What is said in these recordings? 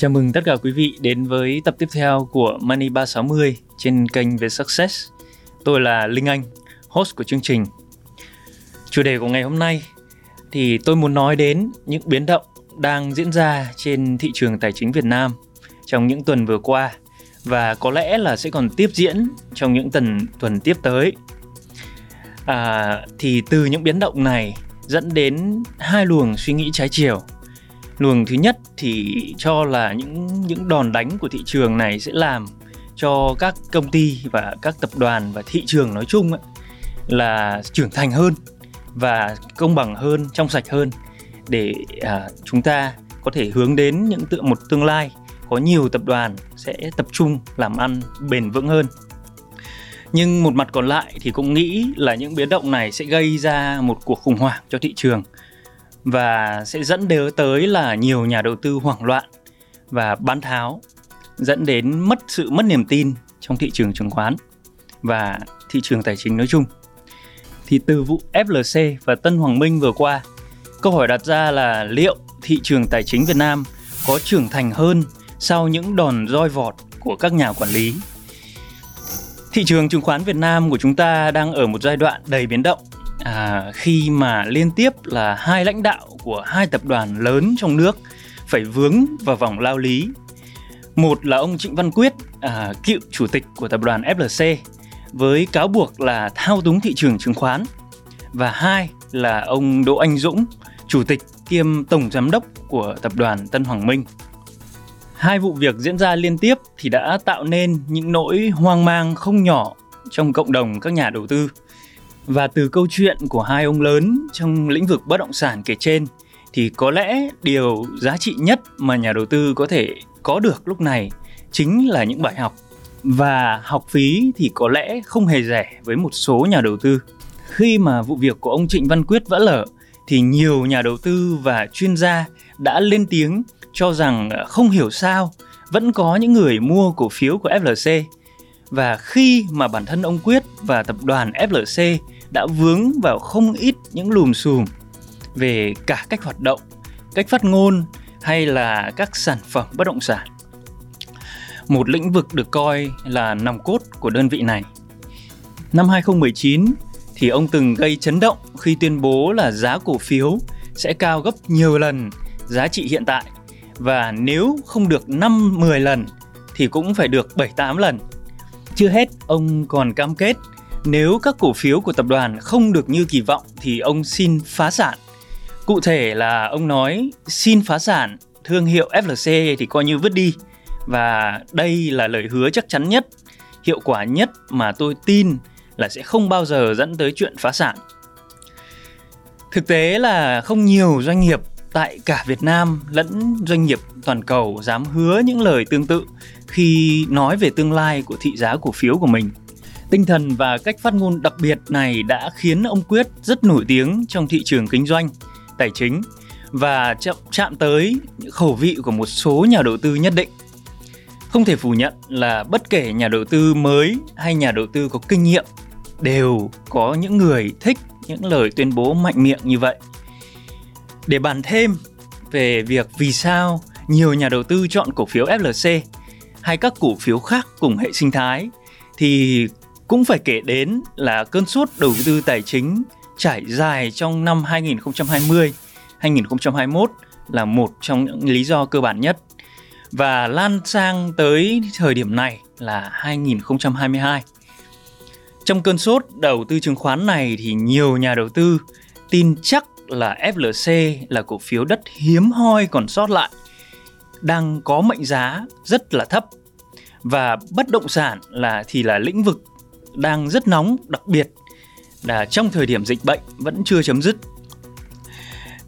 Chào mừng tất cả quý vị đến với tập tiếp theo của Money 360 trên kênh về Success. Tôi là Linh Anh, host của chương trình. Chủ đề của ngày hôm nay thì tôi muốn nói đến những biến động đang diễn ra trên thị trường tài chính Việt Nam trong những tuần vừa qua và có lẽ là sẽ còn tiếp diễn trong những tuần tuần tiếp tới. À, thì từ những biến động này dẫn đến hai luồng suy nghĩ trái chiều luồng thứ nhất thì cho là những những đòn đánh của thị trường này sẽ làm cho các công ty và các tập đoàn và thị trường nói chung ấy, là trưởng thành hơn và công bằng hơn trong sạch hơn để à, chúng ta có thể hướng đến những tượng một tương lai có nhiều tập đoàn sẽ tập trung làm ăn bền vững hơn. Nhưng một mặt còn lại thì cũng nghĩ là những biến động này sẽ gây ra một cuộc khủng hoảng cho thị trường và sẽ dẫn đến tới là nhiều nhà đầu tư hoảng loạn và bán tháo dẫn đến mất sự mất niềm tin trong thị trường chứng khoán và thị trường tài chính nói chung. Thì từ vụ FLC và Tân Hoàng Minh vừa qua, câu hỏi đặt ra là liệu thị trường tài chính Việt Nam có trưởng thành hơn sau những đòn roi vọt của các nhà quản lý. Thị trường chứng khoán Việt Nam của chúng ta đang ở một giai đoạn đầy biến động à, khi mà liên tiếp là hai lãnh đạo của hai tập đoàn lớn trong nước phải vướng vào vòng lao lý. Một là ông Trịnh Văn Quyết, à, cựu chủ tịch của tập đoàn FLC với cáo buộc là thao túng thị trường chứng khoán và hai là ông Đỗ Anh Dũng, chủ tịch kiêm tổng giám đốc của tập đoàn Tân Hoàng Minh. Hai vụ việc diễn ra liên tiếp thì đã tạo nên những nỗi hoang mang không nhỏ trong cộng đồng các nhà đầu tư và từ câu chuyện của hai ông lớn trong lĩnh vực bất động sản kể trên, thì có lẽ điều giá trị nhất mà nhà đầu tư có thể có được lúc này chính là những bài học và học phí thì có lẽ không hề rẻ với một số nhà đầu tư. Khi mà vụ việc của ông Trịnh Văn Quyết vỡ lở, thì nhiều nhà đầu tư và chuyên gia đã lên tiếng cho rằng không hiểu sao vẫn có những người mua cổ phiếu của FLC và khi mà bản thân ông Quyết và tập đoàn FLC đã vướng vào không ít những lùm xùm về cả cách hoạt động, cách phát ngôn hay là các sản phẩm bất động sản. Một lĩnh vực được coi là nòng cốt của đơn vị này. Năm 2019 thì ông từng gây chấn động khi tuyên bố là giá cổ phiếu sẽ cao gấp nhiều lần giá trị hiện tại và nếu không được 5 10 lần thì cũng phải được 7 8 lần. Chưa hết, ông còn cam kết nếu các cổ phiếu của tập đoàn không được như kỳ vọng thì ông xin phá sản. Cụ thể là ông nói xin phá sản thương hiệu FLC thì coi như vứt đi. Và đây là lời hứa chắc chắn nhất, hiệu quả nhất mà tôi tin là sẽ không bao giờ dẫn tới chuyện phá sản. Thực tế là không nhiều doanh nghiệp tại cả Việt Nam lẫn doanh nghiệp toàn cầu dám hứa những lời tương tự khi nói về tương lai của thị giá cổ phiếu của mình. Tinh thần và cách phát ngôn đặc biệt này đã khiến ông Quyết rất nổi tiếng trong thị trường kinh doanh, tài chính và chạm, chạm tới khẩu vị của một số nhà đầu tư nhất định. Không thể phủ nhận là bất kể nhà đầu tư mới hay nhà đầu tư có kinh nghiệm đều có những người thích những lời tuyên bố mạnh miệng như vậy. Để bàn thêm về việc vì sao nhiều nhà đầu tư chọn cổ phiếu FLC hay các cổ phiếu khác cùng hệ sinh thái thì cũng phải kể đến là cơn sốt đầu tư tài chính trải dài trong năm 2020, 2021 là một trong những lý do cơ bản nhất và lan sang tới thời điểm này là 2022. Trong cơn sốt đầu tư chứng khoán này thì nhiều nhà đầu tư tin chắc là FLC là cổ phiếu đất hiếm hoi còn sót lại đang có mệnh giá rất là thấp và bất động sản là thì là lĩnh vực đang rất nóng, đặc biệt là trong thời điểm dịch bệnh vẫn chưa chấm dứt.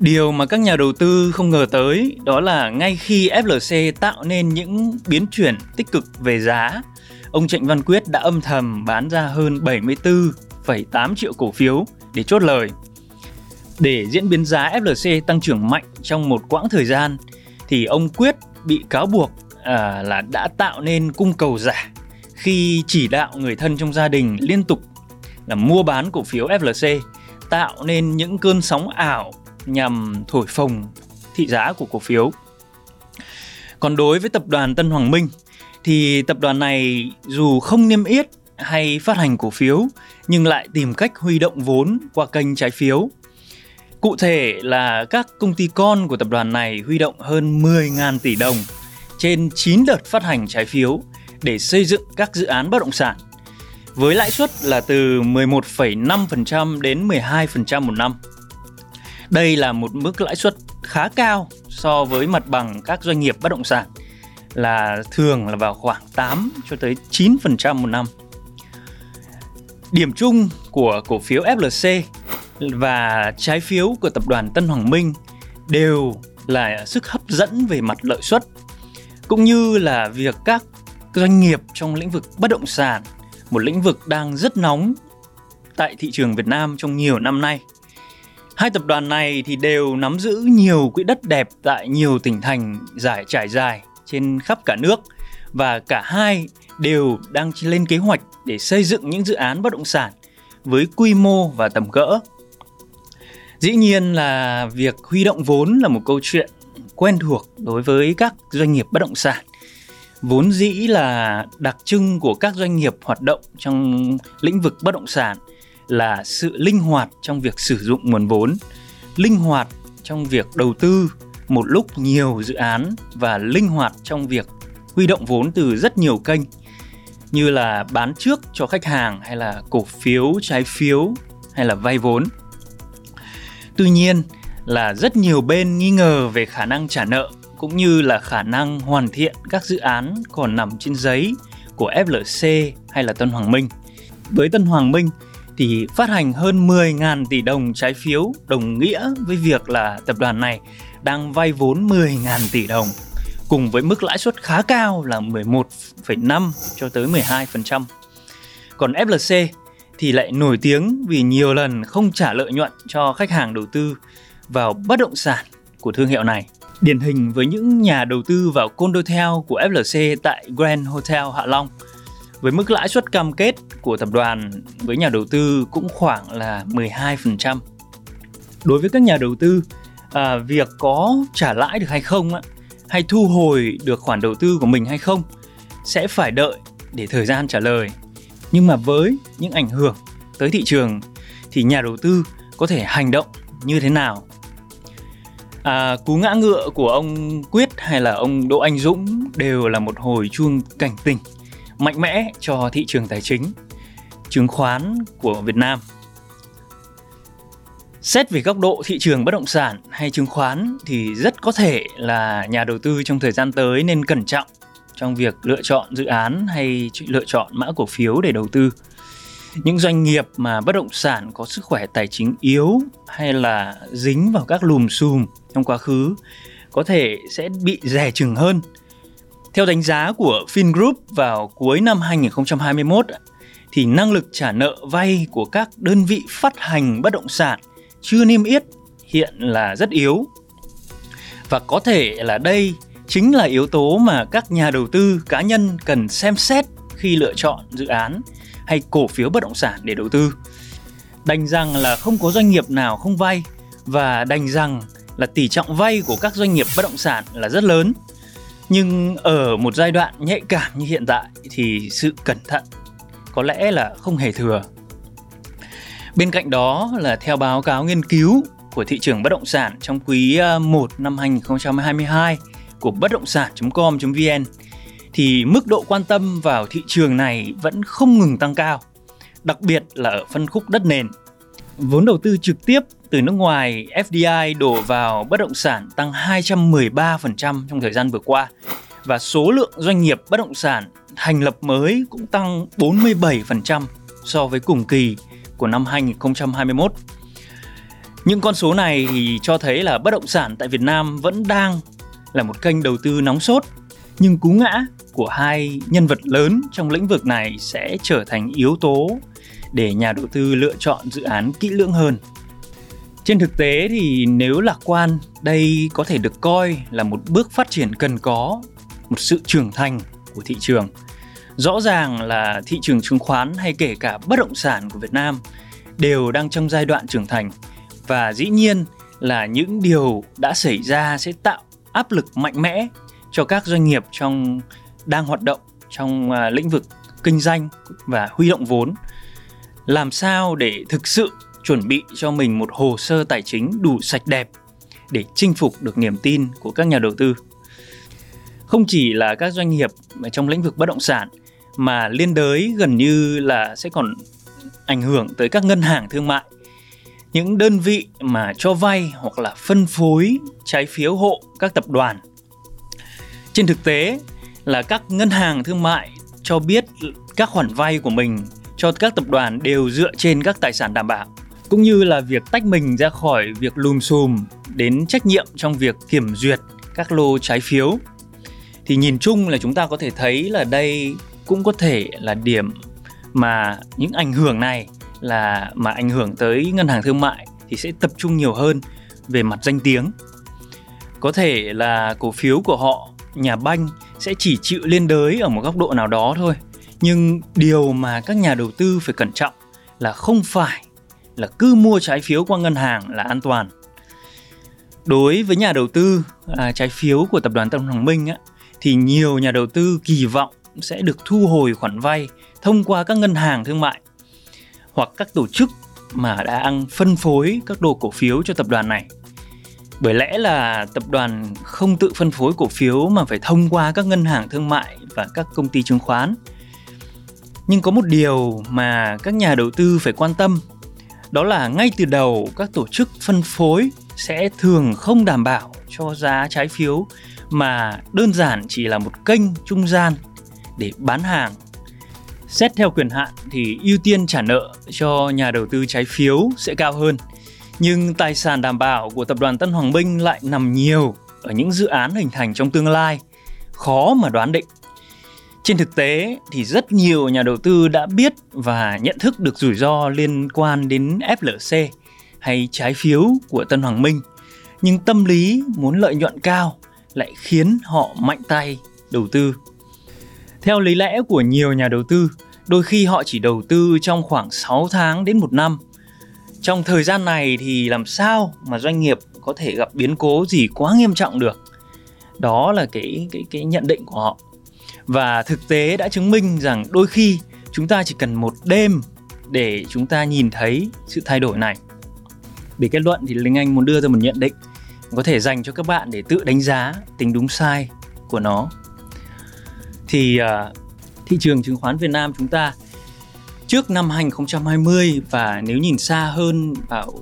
Điều mà các nhà đầu tư không ngờ tới đó là ngay khi FLC tạo nên những biến chuyển tích cực về giá, ông Trịnh Văn Quyết đã âm thầm bán ra hơn 74,8 triệu cổ phiếu để chốt lời. Để diễn biến giá FLC tăng trưởng mạnh trong một quãng thời gian thì ông Quyết bị cáo buộc à, là đã tạo nên cung cầu giả khi chỉ đạo người thân trong gia đình liên tục là mua bán cổ phiếu FLC tạo nên những cơn sóng ảo nhằm thổi phồng thị giá của cổ phiếu. Còn đối với tập đoàn Tân Hoàng Minh, thì tập đoàn này dù không niêm yết hay phát hành cổ phiếu, nhưng lại tìm cách huy động vốn qua kênh trái phiếu. Cụ thể là các công ty con của tập đoàn này huy động hơn 10.000 tỷ đồng trên 9 đợt phát hành trái phiếu để xây dựng các dự án bất động sản với lãi suất là từ 11,5% đến 12% một năm. Đây là một mức lãi suất khá cao so với mặt bằng các doanh nghiệp bất động sản là thường là vào khoảng 8 cho tới 9% một năm. Điểm chung của cổ phiếu FLC và trái phiếu của tập đoàn Tân Hoàng Minh đều là sức hấp dẫn về mặt lợi suất cũng như là việc các doanh nghiệp trong lĩnh vực bất động sản, một lĩnh vực đang rất nóng tại thị trường Việt Nam trong nhiều năm nay. Hai tập đoàn này thì đều nắm giữ nhiều quỹ đất đẹp tại nhiều tỉnh thành giải trải dài trên khắp cả nước và cả hai đều đang lên kế hoạch để xây dựng những dự án bất động sản với quy mô và tầm cỡ. Dĩ nhiên là việc huy động vốn là một câu chuyện quen thuộc đối với các doanh nghiệp bất động sản. Vốn dĩ là đặc trưng của các doanh nghiệp hoạt động trong lĩnh vực bất động sản là sự linh hoạt trong việc sử dụng nguồn vốn, linh hoạt trong việc đầu tư một lúc nhiều dự án và linh hoạt trong việc huy động vốn từ rất nhiều kênh như là bán trước cho khách hàng hay là cổ phiếu, trái phiếu hay là vay vốn. Tuy nhiên là rất nhiều bên nghi ngờ về khả năng trả nợ cũng như là khả năng hoàn thiện các dự án còn nằm trên giấy của FLC hay là Tân Hoàng Minh. Với Tân Hoàng Minh thì phát hành hơn 10.000 tỷ đồng trái phiếu đồng nghĩa với việc là tập đoàn này đang vay vốn 10.000 tỷ đồng cùng với mức lãi suất khá cao là 11,5 cho tới 12%. Còn FLC thì lại nổi tiếng vì nhiều lần không trả lợi nhuận cho khách hàng đầu tư vào bất động sản của thương hiệu này. Điển hình với những nhà đầu tư vào condotel của FLC tại Grand Hotel Hạ Long với mức lãi suất cam kết của tập đoàn với nhà đầu tư cũng khoảng là 12%. Đối với các nhà đầu tư, à, việc có trả lãi được hay không á, hay thu hồi được khoản đầu tư của mình hay không sẽ phải đợi để thời gian trả lời. Nhưng mà với những ảnh hưởng tới thị trường thì nhà đầu tư có thể hành động như thế nào à, cú ngã ngựa của ông quyết hay là ông đỗ anh dũng đều là một hồi chuông cảnh tỉnh mạnh mẽ cho thị trường tài chính chứng khoán của việt nam. Xét về góc độ thị trường bất động sản hay chứng khoán thì rất có thể là nhà đầu tư trong thời gian tới nên cẩn trọng trong việc lựa chọn dự án hay lựa chọn mã cổ phiếu để đầu tư những doanh nghiệp mà bất động sản có sức khỏe, tài chính yếu hay là dính vào các lùm xùm trong quá khứ có thể sẽ bị rẻ chừng hơn. Theo đánh giá của FinGroup vào cuối năm 2021 thì năng lực trả nợ vay của các đơn vị phát hành bất động sản chưa niêm yết hiện là rất yếu. Và có thể là đây chính là yếu tố mà các nhà đầu tư cá nhân cần xem xét khi lựa chọn dự án hay cổ phiếu bất động sản để đầu tư. Đành rằng là không có doanh nghiệp nào không vay và đành rằng là tỷ trọng vay của các doanh nghiệp bất động sản là rất lớn. Nhưng ở một giai đoạn nhạy cảm như hiện tại thì sự cẩn thận có lẽ là không hề thừa. Bên cạnh đó là theo báo cáo nghiên cứu của thị trường bất động sản trong quý à, 1 năm 2022 của bất động sản.com.vn thì mức độ quan tâm vào thị trường này vẫn không ngừng tăng cao, đặc biệt là ở phân khúc đất nền. Vốn đầu tư trực tiếp từ nước ngoài FDI đổ vào bất động sản tăng 213% trong thời gian vừa qua và số lượng doanh nghiệp bất động sản thành lập mới cũng tăng 47% so với cùng kỳ của năm 2021. Những con số này thì cho thấy là bất động sản tại Việt Nam vẫn đang là một kênh đầu tư nóng sốt nhưng cú ngã của hai nhân vật lớn trong lĩnh vực này sẽ trở thành yếu tố để nhà đầu tư lựa chọn dự án kỹ lưỡng hơn. Trên thực tế thì nếu lạc quan, đây có thể được coi là một bước phát triển cần có, một sự trưởng thành của thị trường. Rõ ràng là thị trường chứng khoán hay kể cả bất động sản của Việt Nam đều đang trong giai đoạn trưởng thành và dĩ nhiên là những điều đã xảy ra sẽ tạo áp lực mạnh mẽ cho các doanh nghiệp trong đang hoạt động trong à, lĩnh vực kinh doanh và huy động vốn làm sao để thực sự chuẩn bị cho mình một hồ sơ tài chính đủ sạch đẹp để chinh phục được niềm tin của các nhà đầu tư. Không chỉ là các doanh nghiệp trong lĩnh vực bất động sản, mà liên đới gần như là sẽ còn ảnh hưởng tới các ngân hàng thương mại. Những đơn vị mà cho vay hoặc là phân phối trái phiếu hộ các tập đoàn. Trên thực tế là các ngân hàng thương mại cho biết các khoản vay của mình cho các tập đoàn đều dựa trên các tài sản đảm bảo, cũng như là việc tách mình ra khỏi việc lùm xùm đến trách nhiệm trong việc kiểm duyệt các lô trái phiếu. Thì nhìn chung là chúng ta có thể thấy là đây cũng có thể là điểm mà những ảnh hưởng này là mà ảnh hưởng tới ngân hàng thương mại thì sẽ tập trung nhiều hơn về mặt danh tiếng. Có thể là cổ phiếu của họ, nhà banh sẽ chỉ chịu liên đới ở một góc độ nào đó thôi nhưng điều mà các nhà đầu tư phải cẩn trọng là không phải là cứ mua trái phiếu qua ngân hàng là an toàn đối với nhà đầu tư à, trái phiếu của tập đoàn Tân Hoàng Minh á, thì nhiều nhà đầu tư kỳ vọng sẽ được thu hồi khoản vay thông qua các ngân hàng thương mại hoặc các tổ chức mà đã ăn phân phối các đồ cổ phiếu cho tập đoàn này. Bởi lẽ là tập đoàn không tự phân phối cổ phiếu mà phải thông qua các ngân hàng thương mại và các công ty chứng khoán. Nhưng có một điều mà các nhà đầu tư phải quan tâm, đó là ngay từ đầu các tổ chức phân phối sẽ thường không đảm bảo cho giá trái phiếu, mà đơn giản chỉ là một kênh trung gian để bán hàng. Xét theo quyền hạn thì ưu tiên trả nợ cho nhà đầu tư trái phiếu sẽ cao hơn. Nhưng tài sản đảm bảo của tập đoàn Tân Hoàng Minh lại nằm nhiều ở những dự án hình thành trong tương lai, khó mà đoán định. Trên thực tế thì rất nhiều nhà đầu tư đã biết và nhận thức được rủi ro liên quan đến FLC hay trái phiếu của Tân Hoàng Minh, nhưng tâm lý muốn lợi nhuận cao lại khiến họ mạnh tay đầu tư. Theo lý lẽ của nhiều nhà đầu tư, đôi khi họ chỉ đầu tư trong khoảng 6 tháng đến một năm. Trong thời gian này thì làm sao mà doanh nghiệp có thể gặp biến cố gì quá nghiêm trọng được? Đó là cái cái cái nhận định của họ. Và thực tế đã chứng minh rằng đôi khi chúng ta chỉ cần một đêm để chúng ta nhìn thấy sự thay đổi này. Để kết luận thì Linh Anh muốn đưa ra một nhận định có thể dành cho các bạn để tự đánh giá tính đúng sai của nó. Thì uh, thị trường chứng khoán Việt Nam chúng ta trước năm 2020 và nếu nhìn xa hơn vào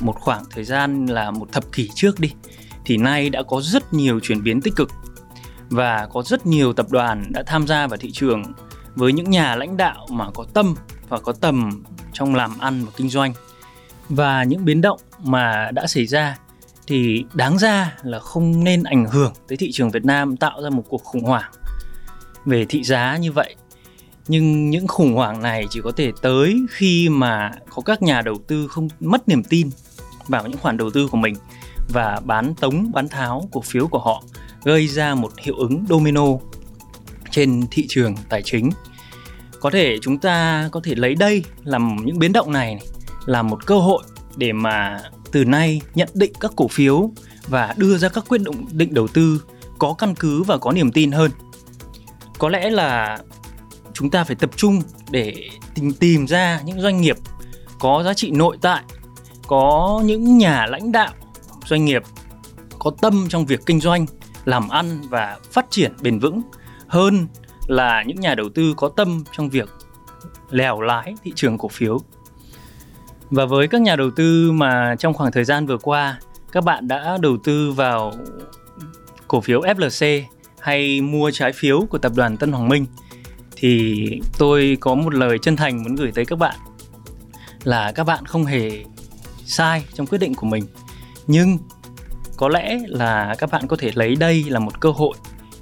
một khoảng thời gian là một thập kỷ trước đi, thì nay đã có rất nhiều chuyển biến tích cực và có rất nhiều tập đoàn đã tham gia vào thị trường với những nhà lãnh đạo mà có tâm và có tầm trong làm ăn và kinh doanh. Và những biến động mà đã xảy ra thì đáng ra là không nên ảnh hưởng tới thị trường Việt Nam tạo ra một cuộc khủng hoảng về thị giá như vậy nhưng những khủng hoảng này chỉ có thể tới khi mà có các nhà đầu tư không, mất niềm tin vào những khoản đầu tư của mình và bán tống, bán tháo cổ phiếu của họ, gây ra một hiệu ứng domino trên thị trường tài chính. Có thể chúng ta có thể lấy đây làm những biến động này là một cơ hội để mà từ nay nhận định các cổ phiếu và đưa ra các quyết định định đầu tư có căn cứ và có niềm tin hơn. Có lẽ là chúng ta phải tập trung để tìm tìm ra những doanh nghiệp có giá trị nội tại, có những nhà lãnh đạo doanh nghiệp có tâm trong việc kinh doanh, làm ăn và phát triển bền vững, hơn là những nhà đầu tư có tâm trong việc lèo lái thị trường cổ phiếu. Và với các nhà đầu tư mà trong khoảng thời gian vừa qua, các bạn đã đầu tư vào cổ phiếu FLC hay mua trái phiếu của tập đoàn Tân Hoàng Minh thì tôi có một lời chân thành muốn gửi tới các bạn là các bạn không hề sai trong quyết định của mình nhưng có lẽ là các bạn có thể lấy đây là một cơ hội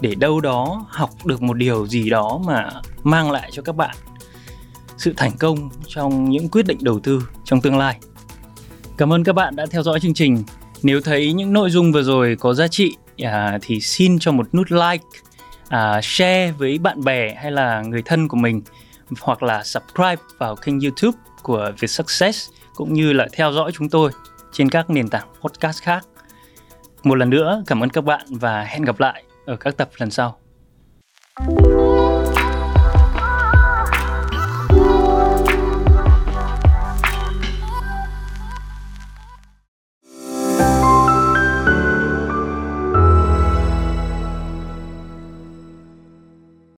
để đâu đó học được một điều gì đó mà mang lại cho các bạn sự thành công trong những quyết định đầu tư trong tương lai. Cảm ơn các bạn đã theo dõi chương trình. Nếu thấy những nội dung vừa rồi có giá trị à, thì xin cho một nút like, uh, share với bạn bè hay là người thân của mình hoặc là subscribe vào kênh YouTube của Việt Success cũng như là theo dõi chúng tôi trên các nền tảng podcast khác. Một lần nữa cảm ơn các bạn và hẹn gặp lại ở các tập lần sau.